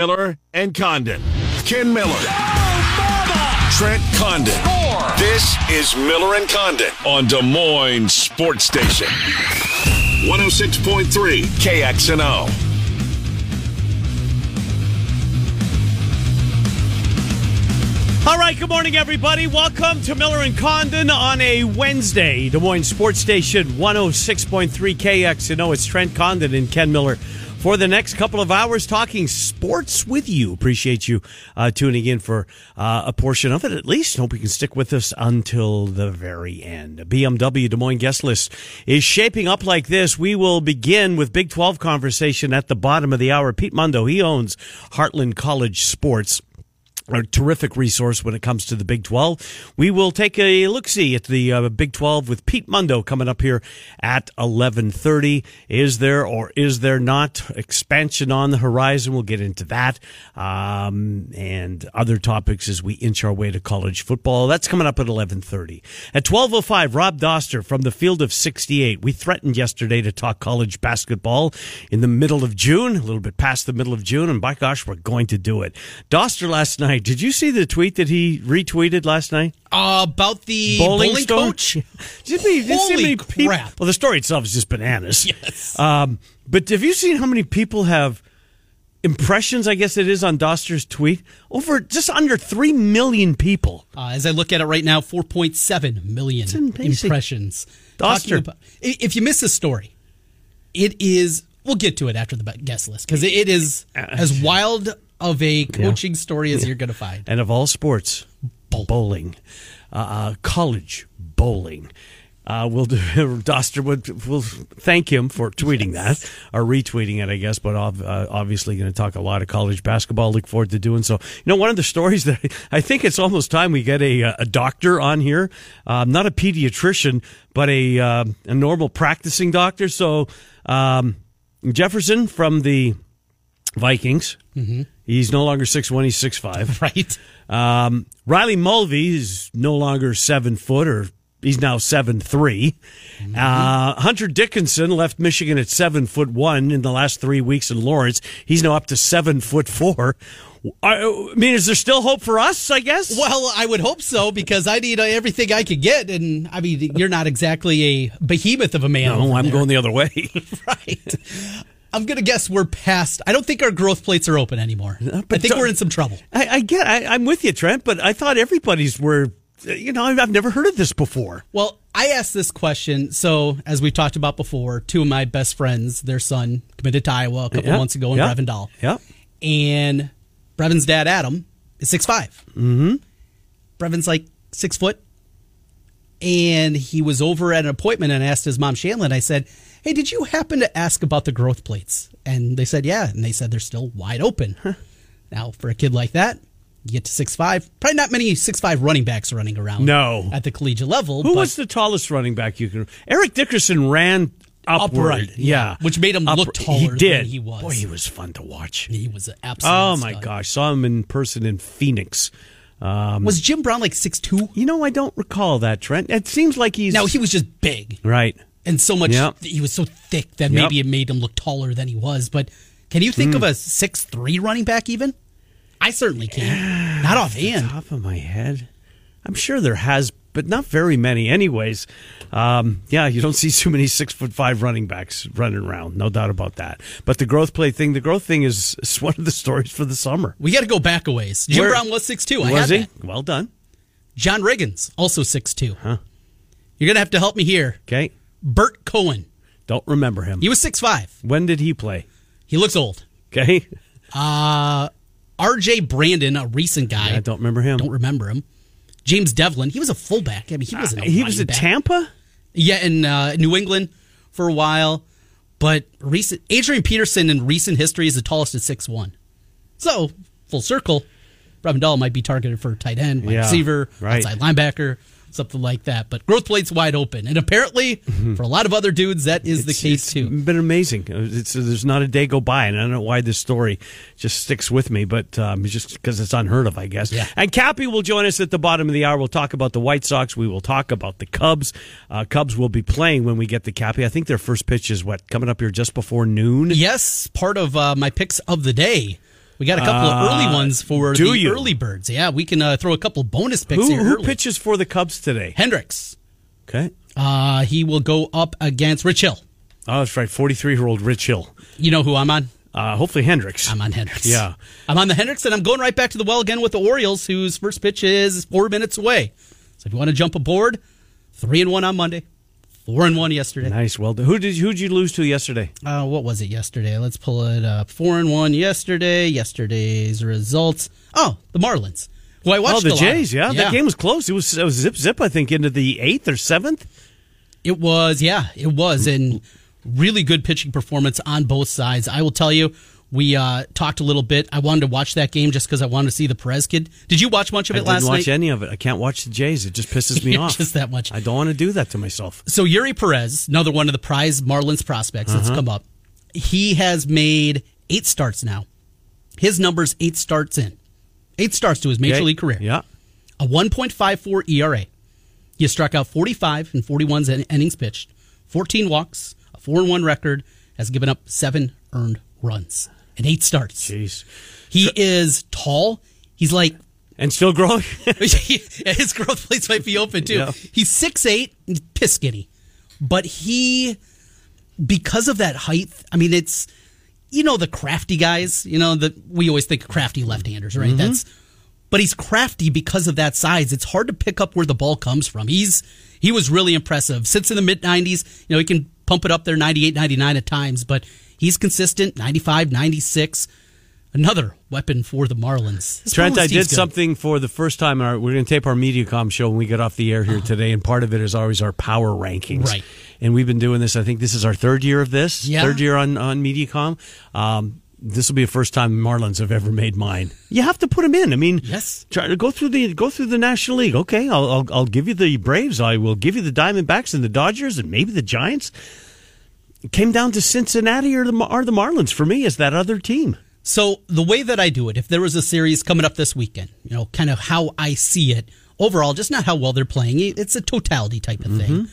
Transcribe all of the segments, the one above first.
Miller and Condon. Ken Miller. Oh, Trent Condon. This is Miller and Condon on Des Moines Sports Station. 106.3 KXNO. All right, good morning, everybody. Welcome to Miller and Condon on a Wednesday. Des Moines Sports Station 106.3 KXNO. It's Trent Condon and Ken Miller for the next couple of hours talking sports with you. Appreciate you uh, tuning in for uh, a portion of it at least. Hope you can stick with us until the very end. BMW Des Moines guest list is shaping up like this. We will begin with Big 12 conversation at the bottom of the hour. Pete Mundo, he owns Heartland College Sports a terrific resource when it comes to the Big 12. We will take a look see at the uh, Big 12 with Pete Mundo coming up here at 11:30. Is there or is there not expansion on the horizon? We'll get into that um, and other topics as we inch our way to college football. That's coming up at 11:30. At 12:05, Rob Doster from the Field of 68. We threatened yesterday to talk college basketball in the middle of June, a little bit past the middle of June, and by gosh, we're going to do it. Doster last night did you see the tweet that he retweeted last night? Uh, about the bowling, bowling coach? Did see Holy many people- crap. Well, the story itself is just bananas. Yes. Um, but have you seen how many people have impressions? I guess it is on Doster's tweet. Over just under three million people. Uh, as I look at it right now, 4.7 million impressions. Doster. About- if you miss this story, it is. We'll get to it after the guest list because it is as wild of a coaching story as you're going to find. And of all sports, bowling, uh, uh, college bowling. Uh, we'll do, Doster would will thank him for tweeting that or retweeting it, I guess. But ob- uh, obviously, going to talk a lot of college basketball. Look forward to doing so. You know, one of the stories that I think it's almost time we get a a doctor on here, um, not a pediatrician, but a uh, a normal practicing doctor. So um, Jefferson from the Vikings. He's no longer six one. He's six five. Right. Um, Riley Mulvey is no longer seven foot, or he's now seven Uh, Hunter Dickinson left Michigan at seven foot one in the last three weeks in Lawrence. He's now up to seven foot four. I mean, is there still hope for us? I guess. Well, I would hope so because I need everything I could get, and I mean, you're not exactly a behemoth of a man. No, I'm there. going the other way. right. I'm gonna guess we're past. I don't think our growth plates are open anymore. I think we're in some trouble. I, I get. I, I'm with you, Trent, but I thought everybody's were. You know, I've I've never heard of this before. Well, I asked this question. So, as we've talked about before, two of my best friends, their son committed to Iowa a couple Yeah, months ago in yeah, Brevendal. yeah. And Brevin's dad, Adam, is six Mm-hmm. Brevin's like six foot. And he was over at an appointment and asked his mom, Shanlin, I said, Hey, did you happen to ask about the growth plates? And they said, Yeah. And they said they're still wide open. Now, for a kid like that, you get to six five. Probably not many six five running backs running around. No. at the collegiate level. Who was the tallest running back you can? Eric Dickerson ran upward. Upright, yeah. yeah. Which made him look taller He than did. he was. Boy, he was fun to watch. he was an absolute. Oh my stud. gosh, saw him in person in Phoenix. Um, Was Jim Brown like six two? you know, I don't recall that, Trent. It seems like he's No, he was just big right. and so much. Yep. He was so thick that Yep. maybe it made him look taller than he was. But can you think of a six three running back even? I certainly can. Not offhand. Top of my head, I'm sure there has, but not very many. Anyways, um, yeah, you don't see too many six foot five running backs running around. No doubt about that. But the growth play thing, the growth thing is, is one of the stories for the summer. We got to go back a ways. Jim Where- Brown was six two. I Was he? that. Well done. John Riggins also six two. Huh. You're gonna have to help me here. Okay, Bert Cohen. don't remember him. He was six five. when did he play? He looks old. Okay, Uh, R.J. Brandon, a recent guy. I don't remember him. don't remember him. James Develin, he was a fullback. I mean, he wasn't. Uh, he was at. Tampa. Yeah, in uh, New England for a while. But recent Adrian Peterson in recent history is the tallest at six one. So full circle, Brevendal might be targeted for tight end, wide Yeah, receiver, right. outside linebacker, something like that. But growth plate's wide open, and apparently for a lot of other dudes, that is the case it's too. Been amazing. It's, there's not a day go by, and I don't know why this story just sticks with me, but um, just because it's unheard of, I guess. Yeah. And Cappy will join us at the bottom of the hour. We'll talk about the White Sox. We will talk about the Cubs. Uh, Cubs will be playing when we get the Cappy. I think their first pitch is what coming up here just before noon. Yes, part of uh, my picks of the day We got a couple of early ones for Uh, do the you? early birds. Yeah, we can uh, throw a couple bonus picks Who, here. who pitches for the Cubs today? Hendricks. Okay. Uh, he will go up against Rich Hill. Oh, that's right. 43 year old Rich Hill. You know who I'm on? Uh, hopefully Hendricks. I'm on Hendricks. Yeah. I'm on the Hendricks, and I'm going right back to the well again with the Orioles, whose first pitch is four minutes away. So if you want to jump aboard, three and one on Monday, four and one yesterday. Nice. Well done. Who did who did you lose to yesterday? Uh, what was it yesterday? Let's pull it up. Four and one yesterday. Yesterday's results. Oh, the Marlins. Who I watched. oh, the. Jays. Yeah, that game was close. It was, it was zip zip. I think into the eighth or seventh. It was, yeah, it was, and really good pitching performance on both sides. I will tell you, we uh, talked a little bit. I wanted to watch that game just because I wanted to see the Perez kid. Did you watch much of I it didn't last watch night? any of it. I can't watch the Jays. It just pisses me off. Just that much. I don't want to do that to myself. So Eury Perez, another one of the prize Marlins prospects Uh-huh. that's come up. He has made eight starts now. His numbers eight starts in, eight starts to his major Okay. league career. Yeah. a 1.54 ERA. He has struck out 45 in 41 in- innings pitched, 14 walks, a 4 1 record, has given up seven earned runs in eight starts. Jeez. He is tall. He's like, And still growing. his growth plates might be open too. Yeah. He's 6'8, he's piss skinny. But he, because of that height, I mean, it's, you know, the crafty guys, you know, that we always think crafty left handers, right? Mm-hmm. That's, but he's crafty because of that size. It's hard to pick up where the ball comes from. He's, he was really impressive. Since in the mid 90s, you know, he can pump it up there 98, 99 at times, but he's consistent 95, 96. Another weapon for the Marlins. This Trent, Marlins I did good. something for the first time. in Our, we're going to tape our MediaCom show when we get off the air here today, and part of it is always our power rankings. Uh-huh. Right. And we've been doing this. I think this is our third year of this. Yeah. Third year on on MediaCom. Um, this will be the first time Marlins have ever made mine. You have to put them in. I mean, Yes. Try to go through the go through the National League. Okay, I'll, I'll I'll give you the Braves. I will give you the Diamondbacks and the Dodgers and maybe the Giants. Came down to Cincinnati or the or the Marlins for me as that other team. So the way that I do it, if there was a series coming up this weekend, you know, kind of how I see it overall, just not how well they're playing. It's a totality type of thing. Mm-hmm.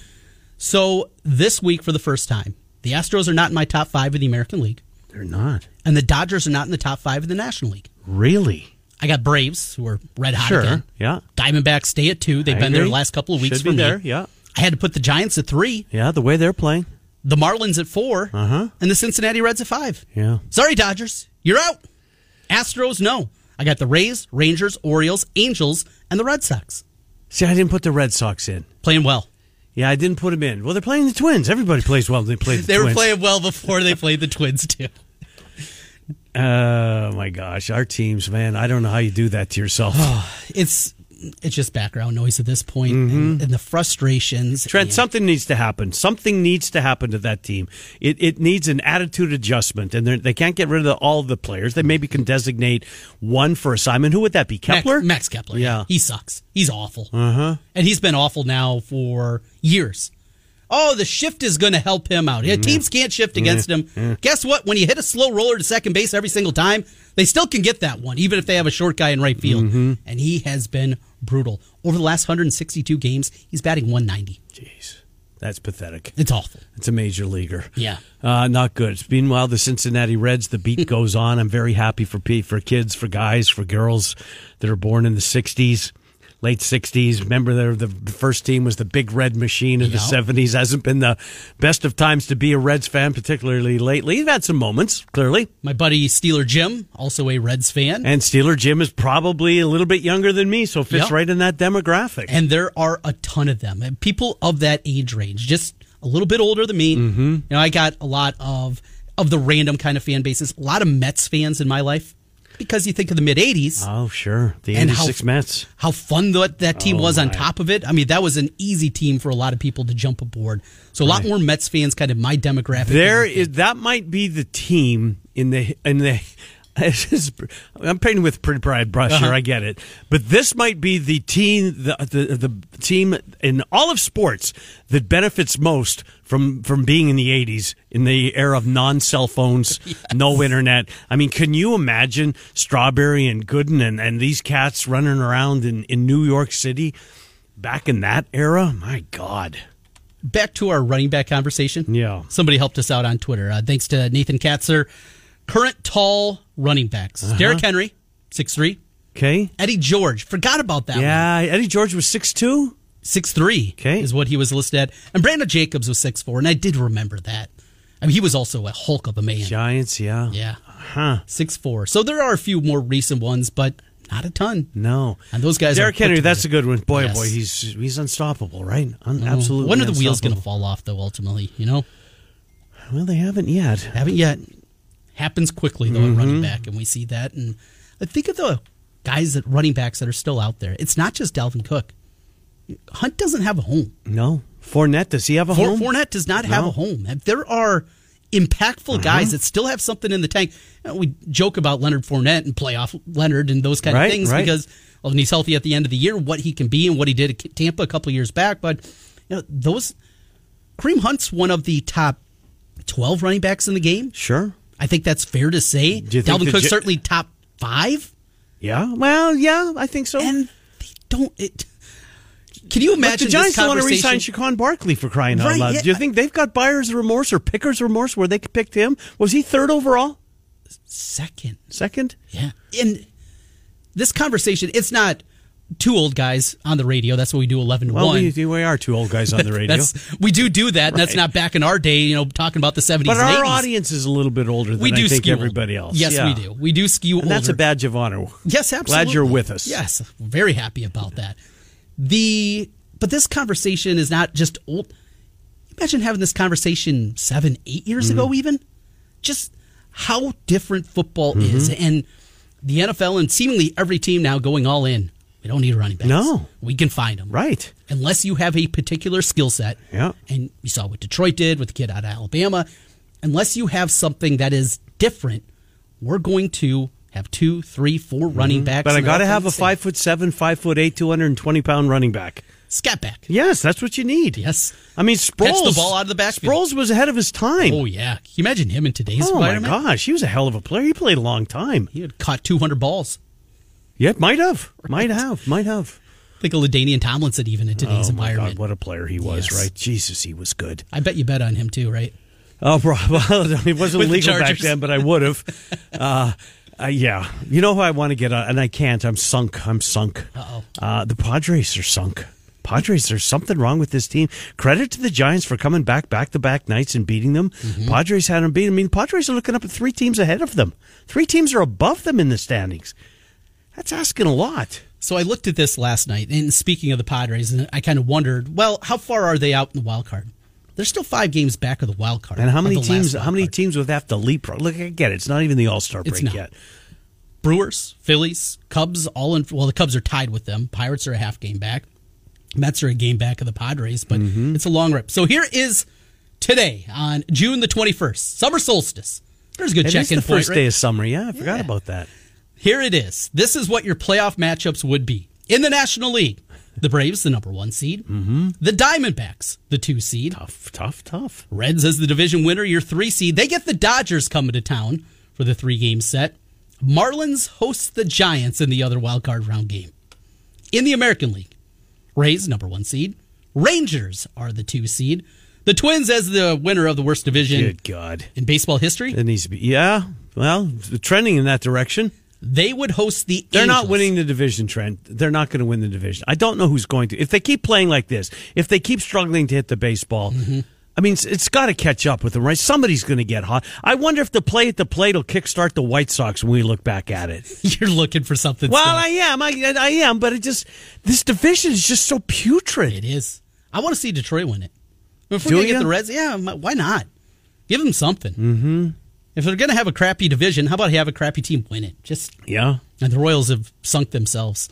So this week, for the first time, the Astros are not in my top five of the American League, They're not and the Dodgers are not in the top five of the National League. really. I got Braves, who are red hot Sure. again. Yeah. Diamondbacks stay at two. They've I been there the last couple of weeks Should be me. there, yeah. I had to put the Giants at three, Yeah, the way they're playing. The Marlins at 4 Uh-huh. and the Cincinnati Reds at five. Yeah. Sorry, Dodgers. You're out. Astros, no. I got the Rays, Rangers, Orioles, Angels, and the Red Sox. See, I didn't put the Red Sox in. Playing well. Yeah, I didn't put them in. Well, they're playing the Twins. Everybody plays well. They play the They Twins. were playing well before they played the Twins, too. Oh my gosh, our teams, man! I don't know how you do that to yourself. It's it's just background noise at this point, and, and the frustrations. Mm-hmm. Trent, and- something needs to happen. Something needs to happen to that team. It it needs an attitude adjustment, and they can't get rid of the, all of the players. They maybe can designate one for assignment. Who would that be? Max, Kepler. Max Kepler. Yeah. He sucks. He's awful. Uh-huh. And he's been awful now for years. Oh, the shift is going to help him out. Yeah, teams can't shift against him. Guess what? When you hit a slow roller to second base every single time, they still can get that one, even if they have a short guy in right field. Mm-hmm. And he has been brutal. Over the last 162 games, he's batting 190. Jeez, that's pathetic. It's awful. It's a major leaguer. Yeah. Uh, not good. Meanwhile, the Cincinnati Reds, the beat goes on. I'm very happy for for kids, for guys, for girls that are born in the 60s, late 60s. Remember, the, the first team was the Big Red Machine in the Yeah. 70s. Hasn't been the best of times to be a Reds fan, particularly lately. You've had some moments, clearly. My buddy Steeler Jim, also a Reds fan. And Steeler Jim is probably a little bit younger than me, so fits Yep. right in that demographic. and there are a ton of them and people of that age range just a little bit older than me mm-hmm. you know i got a lot of of the random kind of fan bases a lot of mets fans in my life because you think of the mid 80s oh, sure. The And how- 86 Mets. how fun that, that team Oh, was on my. top of it i mean that was an easy team for a lot of people to jump aboard so a lot more mets fans kind of my demographic There is that might be the team in the in the. I'm painting with pretty broad brush Uh-huh. here. I get it, but this might be the team, the, the the team in all of sports that benefits most from from being in the '80s, in the era of non cell phones, no internet. I mean, can you imagine Strawberry and Gooden and, and these cats running around in, in New York City back in that era? My God. back to our running back conversation. Yeah. Somebody helped us out on Twitter. Uh, thanks to Nathan Katzer. Current tall running backs. Uh-huh. Derrick Henry, six three. Okay. Eddie George, forgot about that one. Yeah, Eddie George was six two. Six three Okay. is what he was listed at. And Brandon Jacobs was six four, and I did remember that. I mean, he was also a hulk of a man. Giants, yeah. Yeah. Huh. Six four. So there are a few more recent ones, but not a ton. No. And those guys are Derrick Henry, that's a good one. Boy, Yes. boy, he's he's unstoppable, right? Un- Oh, absolutely. When are the wheels going to fall off, though? Ultimately, you know, Well, they haven't yet. haven't yet. Happens quickly though Mm-hmm. at running back, and we see that. And I think of the guys that running backs that are still out there. It's not just Dalvin Cook. Hunt doesn't have a home. No. Fournette, does he have a For, home? Fournette does not have No. a home. There are impactful guys that still have something in the tank. Uh, We joke about Leonard Fournette and playoff Leonard and those kind Right, of things right. because well, when he's healthy at the end of the year, what he can be and what he did at Tampa a couple years back. But you know, those Kareem Hunt's one of the top twelve running backs in the game. Sure. I think that's fair to say. Do you think Dalvin the Cook's J- certainly top five, Yeah. Well, yeah, I think so. and they don't. It, can you but imagine the Giants this don't want to re-sign Saquon Barkley for crying out Right, loud. yeah. Do you think they've got buyer's remorse or picker's remorse where they picked him? Was he third overall? Second. Second? Yeah. And this conversation, it's not two old guys on the radio. That's what we do 11 to Well, 1. we, we are two old guys on the radio. That's, we do do that, and that's not back in our day, you know, talking about the 70s but our 80s. audience is a little bit older than we do I think everybody else. Yes, Yeah. we do. We do skew And that's a badge of honor. Yes, absolutely. Glad you're with us. Yes, very happy about that. The but this conversation is not just old. Imagine having this conversation seven, eight years Mm-hmm. ago, even. Just how different football Mm-hmm. is, and the NFL and seemingly every team now going all in. We don't need a running back. No. we can find them. Right. Unless you have a particular skill set. Yeah. And you saw what Detroit did with the kid out of Alabama. Unless you have something that is different, we're going to have two, three, four running backs. Mm-hmm. But I got to have a five foot seven, five foot eight, 220 pound running back. scat back. Yes, that's what you need. Yes. I mean, Sproles. Catch the ball out of the backfield. Sproles was ahead of his time. Oh yeah. Can you imagine him in today's Oh, my gosh, he was a hell of a player. He played a long time. He had caught 200 balls. Yeah, might have, might have, might have. Think a LaDainian Tomlinson even in today's oh environment. God, what a player he was! Yes. Right, Jesus, he was good. I bet you bet on him too, right? Oh, bro, well, it wasn't With the legal back then, but I would have. uh, uh, yeah, you know who I want to get on, and I can't. I'm sunk. I'm sunk. Uh-oh. Uh, the Padres are sunk. Padres, there's something wrong with this team. Credit to the Giants for coming back back to back nights and beating them. Mm-hmm. Padres had them beat. I mean, Padres are looking up at three teams ahead of them. Three teams are above them in the standings. That's asking a lot. So I looked at this last night, and speaking of the Padres, and I kind of wondered, well, how far are they out in the wild card? They're still five games back of the wild card. And how many teams? How many teams would have to leapfrog? Look, I get it. It's not even the All Star break yet. Brewers, Phillies, Cubs, all in. Well, the Cubs are tied with them. Pirates are a half game back. Mets are a game back of the Padres, but Mm-hmm. it's a long rip. So here is today on June the twenty first, summer solstice. There's a good It check in. the first right? day of summer. Yeah, I forgot Yeah. about that. Here it is. This is what your playoff matchups would be in the National League. The Braves, the number one seed. Mm-hmm. The Diamondbacks, the two seed. Tough, tough, tough. Reds as the division winner, your three seed. They get the Dodgers coming to town for the three game set. Marlins host the Giants in the other wild card round game. In the American League, Rays, number one seed. Rangers are the two seed. The Twins as the winner of the worst division Good God. in baseball history. It needs to be. Yeah. Well, trending in that direction. They would host the They're not winning the division, Trent. They're not going to win the division. I don't know who's going to. If they keep playing like this, if they keep struggling to hit the baseball, Mm-hmm. I mean, it's, it's got to catch up with them, right? Somebody's going to get hot. I wonder if the play at the plate will kickstart the White Sox when we look back at it. You're looking for something. Well, still. I am. I, I am, but it just this division is just so putrid. It is. I want to see Detroit win it. If we're going to get the Reds, yeah, why not? Give them something. Mm-hmm. If they're going to have a crappy division, how about have a crappy team win it? Just Yeah. and the Royals have sunk themselves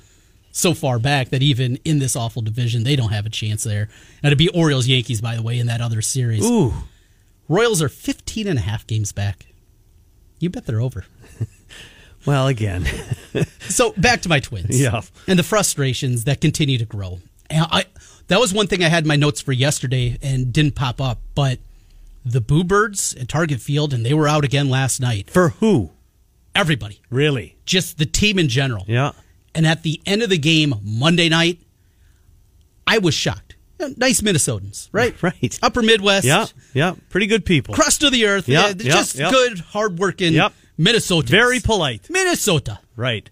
so far back that even in this awful division, they don't have a chance there. And it'd be Orioles Yankees, by the way, in that other series. Ooh. Royals are 15 and a half games back. You bet they're over. Well, again. So back to my twins. Yeah. And the frustrations that continue to grow. And I that was one thing I had in my notes for yesterday and didn't pop up, but the Boo Birds at Target Field and they were out again last night. For who? Everybody. Really? Just the team in general. Yeah. And at the end of the game Monday night, I was shocked. Nice Minnesotans, right? Right. Upper Midwest. Yeah. Yeah. Pretty good people. Crust of the earth. Yep, Yeah, just yep. good, hardworking, Yep. Minnesota. Very polite. Minnesota. Right.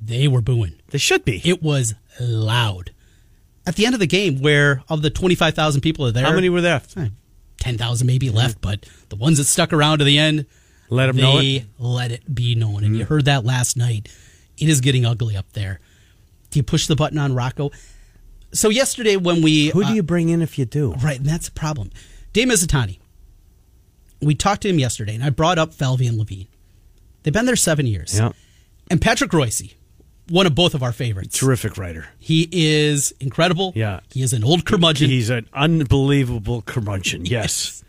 They were booing. They should be. It was loud. At the end of the game, where of the 25,000 people are there, How many were there? 10,000 maybe left, but the ones that stuck around to the end, Let them know it. let it be known. And you heard that last night. It is getting ugly up there. Do you push the button on Rocco? So yesterday when we Who uh, do you bring in if you do? Right, and that's a problem. Dave Mizutani, we talked to him yesterday, and I brought up Falvey and Levine. They've been there seven years. Yeah. And Patrick Reusse, one of both of our favorites. Terrific writer. He is incredible. Yeah. He is an old curmudgeon. He's an unbelievable curmudgeon. Yes.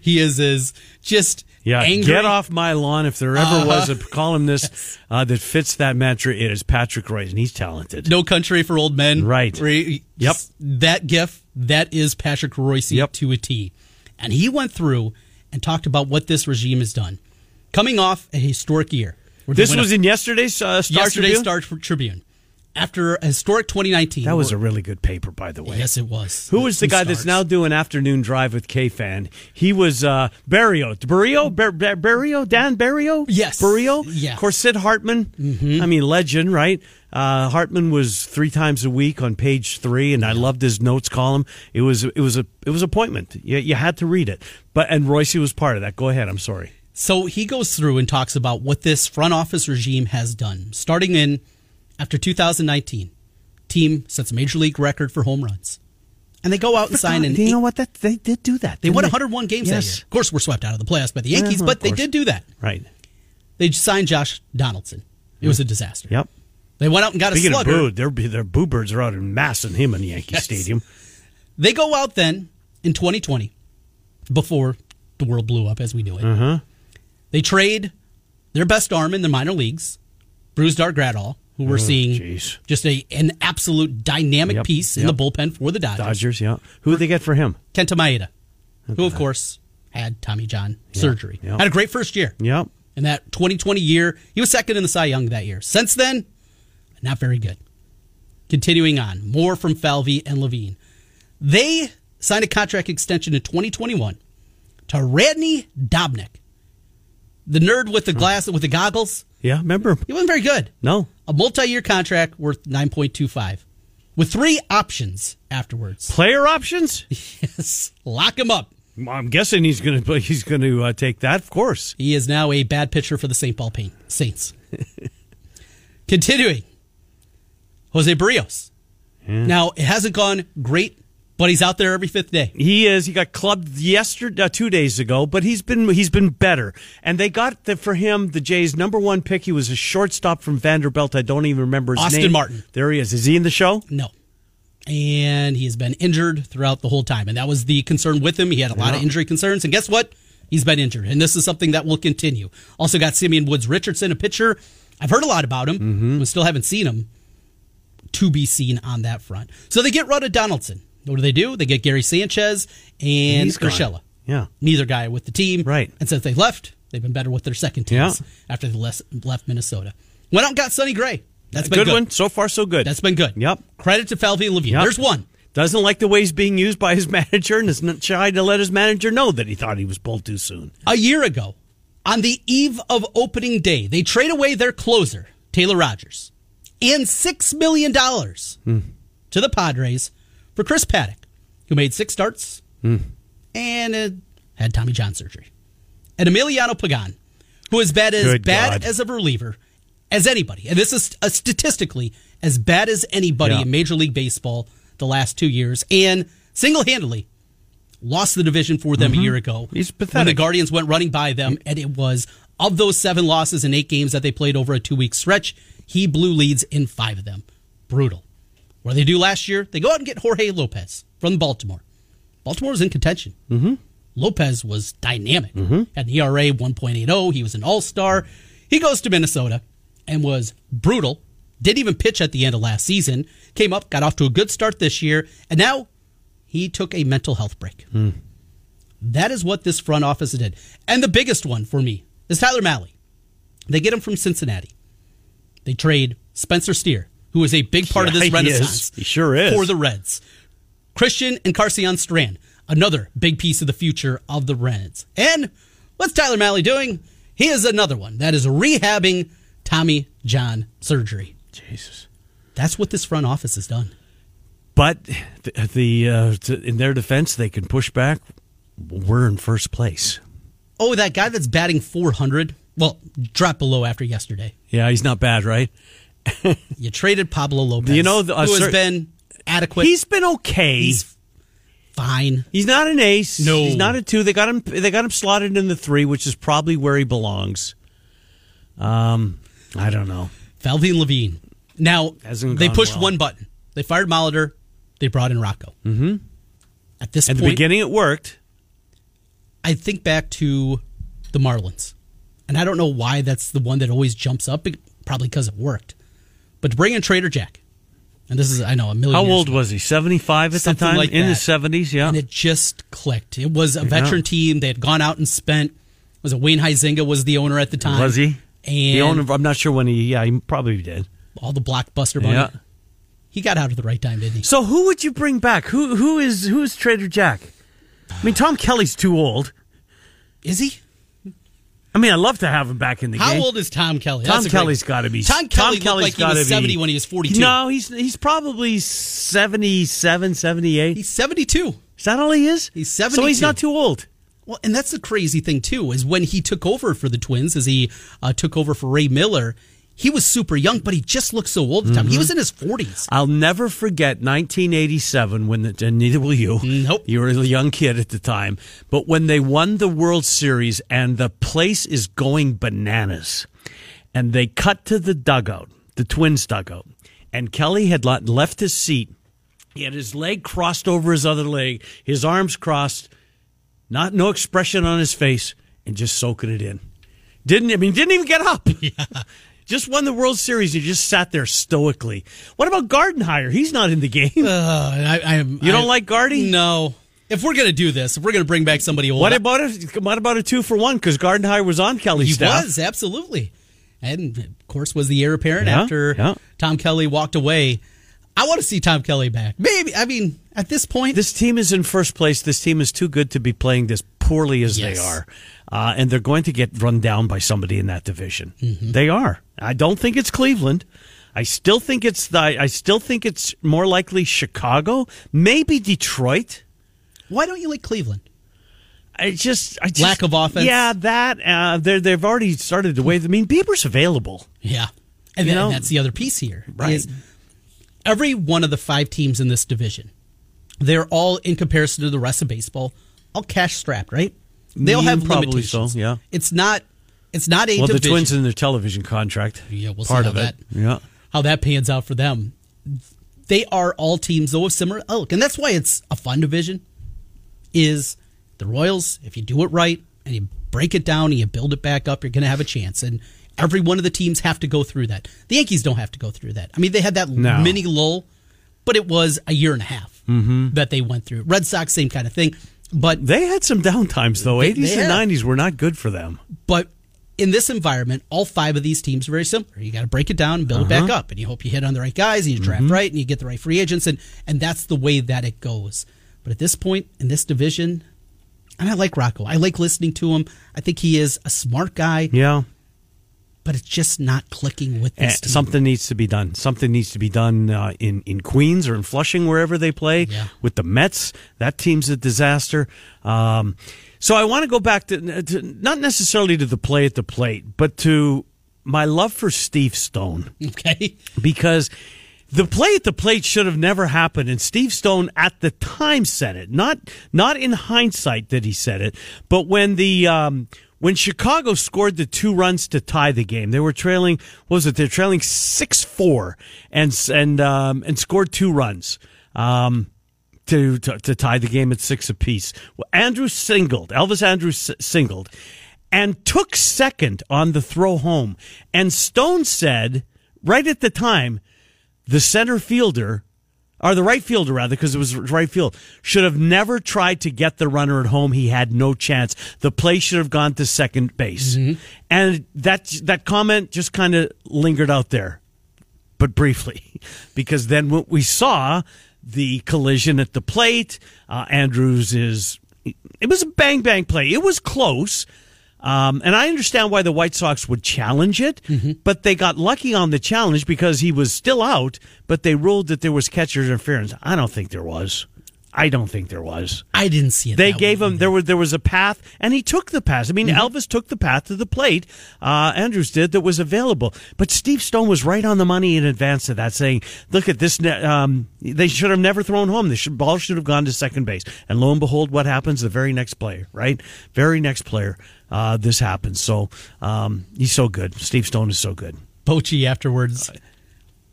he is as just Yeah. angry. Get off my lawn. If there ever Uh-huh. was a columnist uh, that fits that mantra, it is Patrick Reusse, and he's talented. No Country for Old Men. Right. He- Yep. That gif, that is Patrick Reusse Yep. to a T. And he went through and talked about what this regime has done. Coming off a historic year. Where they This was up- in yesterday's uh, Star yesterday's Tribune? Star Tribune. After a historic 2019. That was a really good paper, by the way. Yes, it was. Who was the Some guy that's now doing afternoon drive with K Fan? He was uh, Barreiro. Barreiro? Bar- Bar- Barreiro? Dan Barreiro? Yes. Barreiro? Yeah. Of course, Sid Hartman. I mean, legend, right? Uh, Hartman was three times a week on page three, and I loved his notes column. It was it was a it was appointment. You, you had to read it. But and Reusse was part of that. Go ahead. I'm sorry. So he goes through and talks about what this front office regime has done. Starting in after 2019, team sets a major league record for home runs. And they go out and sign an you eight- know what? That they did do that. They won 101 games that Yes. year. Of course, we're swept out of the playoffs by the Yankees, Uh-huh, but they did do that. Right. They signed Josh Donaldson. It was a disaster. Yep. They went out and got Speaking a of slugger. boo, their their boo birds are out in mass in him in Yankee Yes. Stadium. They go out then in 2020, before the world blew up as we knew it. Uh-huh. They trade their best arm in the minor leagues, Brusdar Graterol, who we're oh, seeing Oh, jeez. just a an absolute dynamic Yep, piece in the bullpen for the Dodgers. Dodgers, yeah. Who would they get for him? Kenta Maeda, who of course had Tommy John surgery. yep. Had a great first year. Yep. In that 2020 year, he was second in the Cy Young that year. Since then, not very good. Continuing on, more from Falvey and Levine. They signed a contract extension in 2021 to Randy Dobnak, the nerd with the glass with the goggles. Yeah, remember him? He wasn't very good. No. A multi-year contract worth 9.25 with three options afterwards. Player options? Yes, lock him up. I'm guessing he's going to he's going to uh, take that, of course. He is now a bad pitcher for the St. Paul Pain Saints. Continuing, Jose Berrios. Now it hasn't gone great, but he's out there every fifth day. He is. He got clubbed yesterday, uh, two days ago, but he's been he's been better. And they got the, for him the Jays' number one pick. He was a shortstop from Vanderbilt. I don't even remember his Austin name. Austin Martin. There he is. Is he in the show? No. And he has been injured throughout the whole time. And that was the concern with him. He had a lot of injury concerns. And guess what? He's been injured. And this is something that will continue. Also got Simeon Woods Richardson, a pitcher. I've heard a lot about him. Mm-hmm. We still haven't seen him to be seen on that front. So they get rid of Donaldson. What do they do? They get Gary Sanchez and. Urshela. Yeah. Neither guy with the team. Right. And since they left, they've been better with their second teams Yeah. after they left, Minnesota. Went out and got Sonny Gray. That's been good, good. one. So far, so good. That's been good. Yep. Credit to Falvey and Levine. Yep. There's one. Doesn't like the way he's being used by his manager and is not shy to let his manager know that he thought he was pulled too soon. A year ago, on the eve of opening day, they trade away their closer, Taylor Rogers, and $6 million hmm. to the Padres for Chris Paddack, who made six starts and uh, had Tommy John surgery. And Emiliano Pagan, who is bad as Good bad God. as a reliever as anybody. And this is uh, statistically as bad as anybody Yeah. in Major League Baseball the last two years, and single handedly lost the division for them a year ago. Mm-hmm. He's When the. Guardians went running by them, and it was of those seven losses in eight games that they played over a two week stretch, he blew leads in five of them. Brutal. What did they do last year? They go out and get Jorge Lopez from Baltimore. Baltimore was in contention. Mm-hmm. Lopez was dynamic. Had an ERA 1.80. He was an all star. He goes to Minnesota and was brutal. Didn't even pitch at the end of last season. Came up, got off to a good start this year, and now he took a mental health break. That is what this front office did. And the biggest one for me is Tyler Mahle. They get him from Cincinnati. They trade Spencer Steer, who is a big part of Yeah, this he renaissance. is. He sure is. For the Reds. Christian Encarnacion-Strand, another big piece of the future of the Reds. And what's Tyler Mahle doing? He is another one that is rehabbing Tommy John surgery. Jesus. That's what this front office has done. But the, the uh, to, in their defense, they can push back. We're in first place. Oh, that guy that's batting 400. Well, dropped below after yesterday. Yeah, he's not bad, right? You traded Pablo Lopez. You know, the- uh, who has cer- been adequate. He's been okay. He's fine. He's not an ace. No. he's not a two. They got him. They got him slotted in the three, which is probably where he belongs. Um, I don't know. Valvin Levine. Now they pushed well. one button. They fired Molitor. They brought in Rocco. Mm-hmm. At this At the beginning, it worked. I think back to the Marlins, and I don't know why that's the one that always jumps up. Probably because it worked. But to bring in Trader Jack, and this is I know a million. How old ago, was he? Seventy-five at Something the time, like in that. his seventies. Yeah. and it just clicked. It was a veteran team. They had gone out and spent. Was it Wayne Huizinga was the owner at the time? Was he? And the owner. I'm not sure when he. Yeah, he probably did. all the blockbuster money. Yeah. He got out at the right time, didn't he? So who would you bring back? Who who is who is Trader Jack? I mean, Tom Kelly's too old. Is he? I mean, I'd love to have him back in the How game. How old is Tom Kelly? Tom That's Kelly's got to be. Tom Kelly Kelly's like he gotta was be- 70 when he was 42. No, he's he's probably 77, 78. He's 72. is that all he is? He's So he's not too old. Well, and that's the crazy thing too is when he took over for the Twins, as he uh, took over for Ray Miller, he was super young, but he just looked so old at the time. Mm-hmm. He was in his 40s. I'll never forget 1987 when the, and neither will you. Nope. You were a young kid at the time. But when they won the World Series and the place is going bananas and they cut to the dugout, the Twins dugout, and Kelly had left his seat. He had his leg crossed over his other leg, his arms crossed, not no expression on his face, and just soaking it in. Didn't I mean didn't even get up. Just won the World Series. He just sat there stoically. What about Gardenhire? He's not in the game. Uh, I, I, You don't I- like Gardy? No. If we're gonna do this, if we're gonna bring back somebody old, what about a what about a two for one? Because Gardenhire was on Kelly's he staff. was absolutely, and of course was the heir apparent Yeah, after yeah. Tom Kelly walked away. I want to see Tom Kelly back. Maybe. I mean, at this point, This team is in first place. This team is too good to be playing this poorly as they are, uh, and they're going to get run down by somebody in that division. Mm-hmm. They are. I don't think it's Cleveland. I still think it's the. I still think it's more likely Chicago, maybe Detroit. why don't you like Cleveland? I just, I just Lack of offense? Yeah, that uh, they're, they've already started to wave. I mean, Bieber's available. Yeah, and, You then- know? that's the other piece here. Right. is every one of the five teams in this division, they're all in comparison to the rest of baseball, all cash strapped, right? They all Mm, have probably limitations. so, yeah. it's not. It's not a Well, the division. Twins in their television contract. Yeah, we'll see part how of it. Yeah. how that pans out for them. They are all teams though of similar ilk, and that's why it's a fun division. Is the Royals? If you do it right and you break it down and you build it back up, you're going to have a chance. And every one of the teams have to go through that. The Yankees don't have to go through that. I mean, they had that No. mini lull, but it was a year and a half that they went through. Red Sox, same kind of thing. But They had some downtimes though. They- 80s they and. 90s were not good for them. But in this environment, all five of these teams are very similar. You got to break it down and build it back Uh-huh. up, and you hope you hit on the right guys, and you draft Mm-hmm. right, and you get the right free agents, and and that's the way that it goes. But at this point in this division, and I like Rocco. I like listening to him. I think he is a smart guy, Yeah. But it's just not clicking with Eh, this team. something needs to be done. Something needs to be done uh, in in Queens or in Flushing, wherever they play. Yeah. With the Mets, that team's a disaster. Um, so I want to go back to, to not necessarily to the play at the plate, but to my love for Steve Stone Okay, because the play at the plate should have never happened and Steve Stone at the time said it not not in hindsight that he said it but when the um when Chicago scored the two runs to tie the game they were trailing what was it they're trailing 6-4 and and um and scored two runs um to, to, to tie the game at six apiece. Well, Andrus singled, Elvis Andrus singled, and took second on the throw home. And Stone said, right at the time, the center fielder, or the right fielder rather, because it was right field, should have never tried to get the runner at home. He had no chance. The play should have gone to second base. And that that comment just kind of lingered out there but briefly, because then what we saw the collision at the plate. Uh, Andrus is it was a bang bang play. It was close. Um, and I understand why the White Sox would challenge it, but they got lucky on the challenge because he was still out, but they ruled that there was catcher interference. I don't think there was. I don't think there was. I didn't see it. They gave him either. there was there was a path, and he took the path. I mean, Elvis took the path to the plate. Uh, Andrus did that was available, but Steve Stone was right on the money in advance of that, saying, "Look at this. Um, they should have never thrown home. The should, ball should have gone to second base." And lo and behold, what happens? The very next player, right? Very next player, uh, this happens. So um, he's so good. Steve Stone is so good. Bochy afterwards.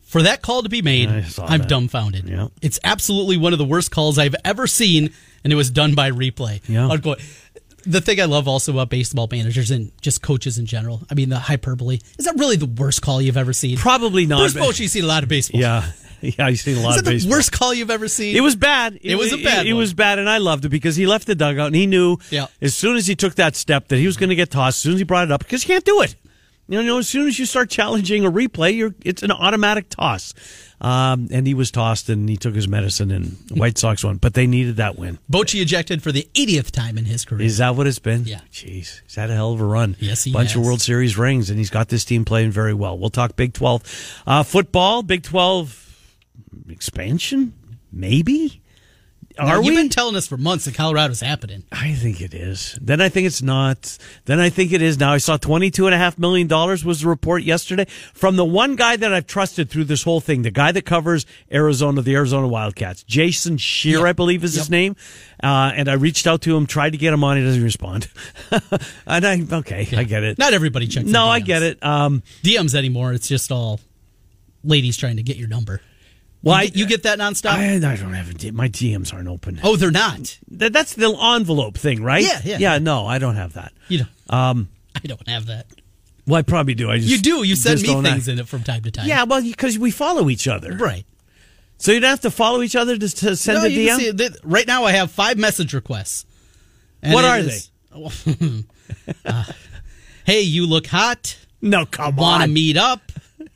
For that call to be made, I'm that. dumbfounded. Yeah. It's absolutely one of the worst calls I've ever seen, and it was done by replay. Yeah. I'd go- The thing I love also about baseball managers and just coaches in general, I mean, the hyperbole, is that really the worst call you've ever seen? Probably not. Bruce Bochy's seen a lot of baseball. Yeah, yeah. He's seen a lot Is of that the baseball. worst call you've ever seen? It was bad. It was a bad It, it was bad, and I loved it because he left the dugout and he knew Yeah. as soon as he took that step that he was going to get tossed. As soon as he brought it up, because you can't do it. You know, as soon as you start challenging a replay, you're it's an automatic toss. Um, and he was tossed, and he took his medicine, and White Sox won. But they needed that win. Bochy ejected for the 80th time in his career. Is that what it's been? Yeah. Jeez, he's had a hell of a run. Yes, he Bunch of. World Series rings, and he's got this team playing very well. We'll talk Big 12 uh, football, Big 12 expansion, maybe? Now, Are You've been telling us for months that Colorado's happening. I think it is. Then I think it's not. Then I think it is now. I saw $22.5 million was the report yesterday from the one guy that I've trusted through this whole thing, the guy that covers Arizona, the Arizona Wildcats, Jason Shear, Yep. I believe is his name. Uh, and I reached out to him, tried to get him on. He doesn't respond. and I, okay, I get it. Not everybody checks. no, I get it. Um, DMs anymore. It's just all ladies trying to get your number. Well, you, get, that nonstop. I, I don't have a my DMs aren't open. oh, they're not. That, that's the envelope thing, right? Yeah, yeah. Yeah, no, I don't have that. You know, Um, I don't have that. well, I probably do. I just You do. You send me things act- in it from time to time. Yeah, well, because we follow each other. right. So you don't have to follow each other to, to send No, a you DM? see it. Right now, I have five message requests. What are is- Uh, hey, you look hot. No, come on. Want to meet up?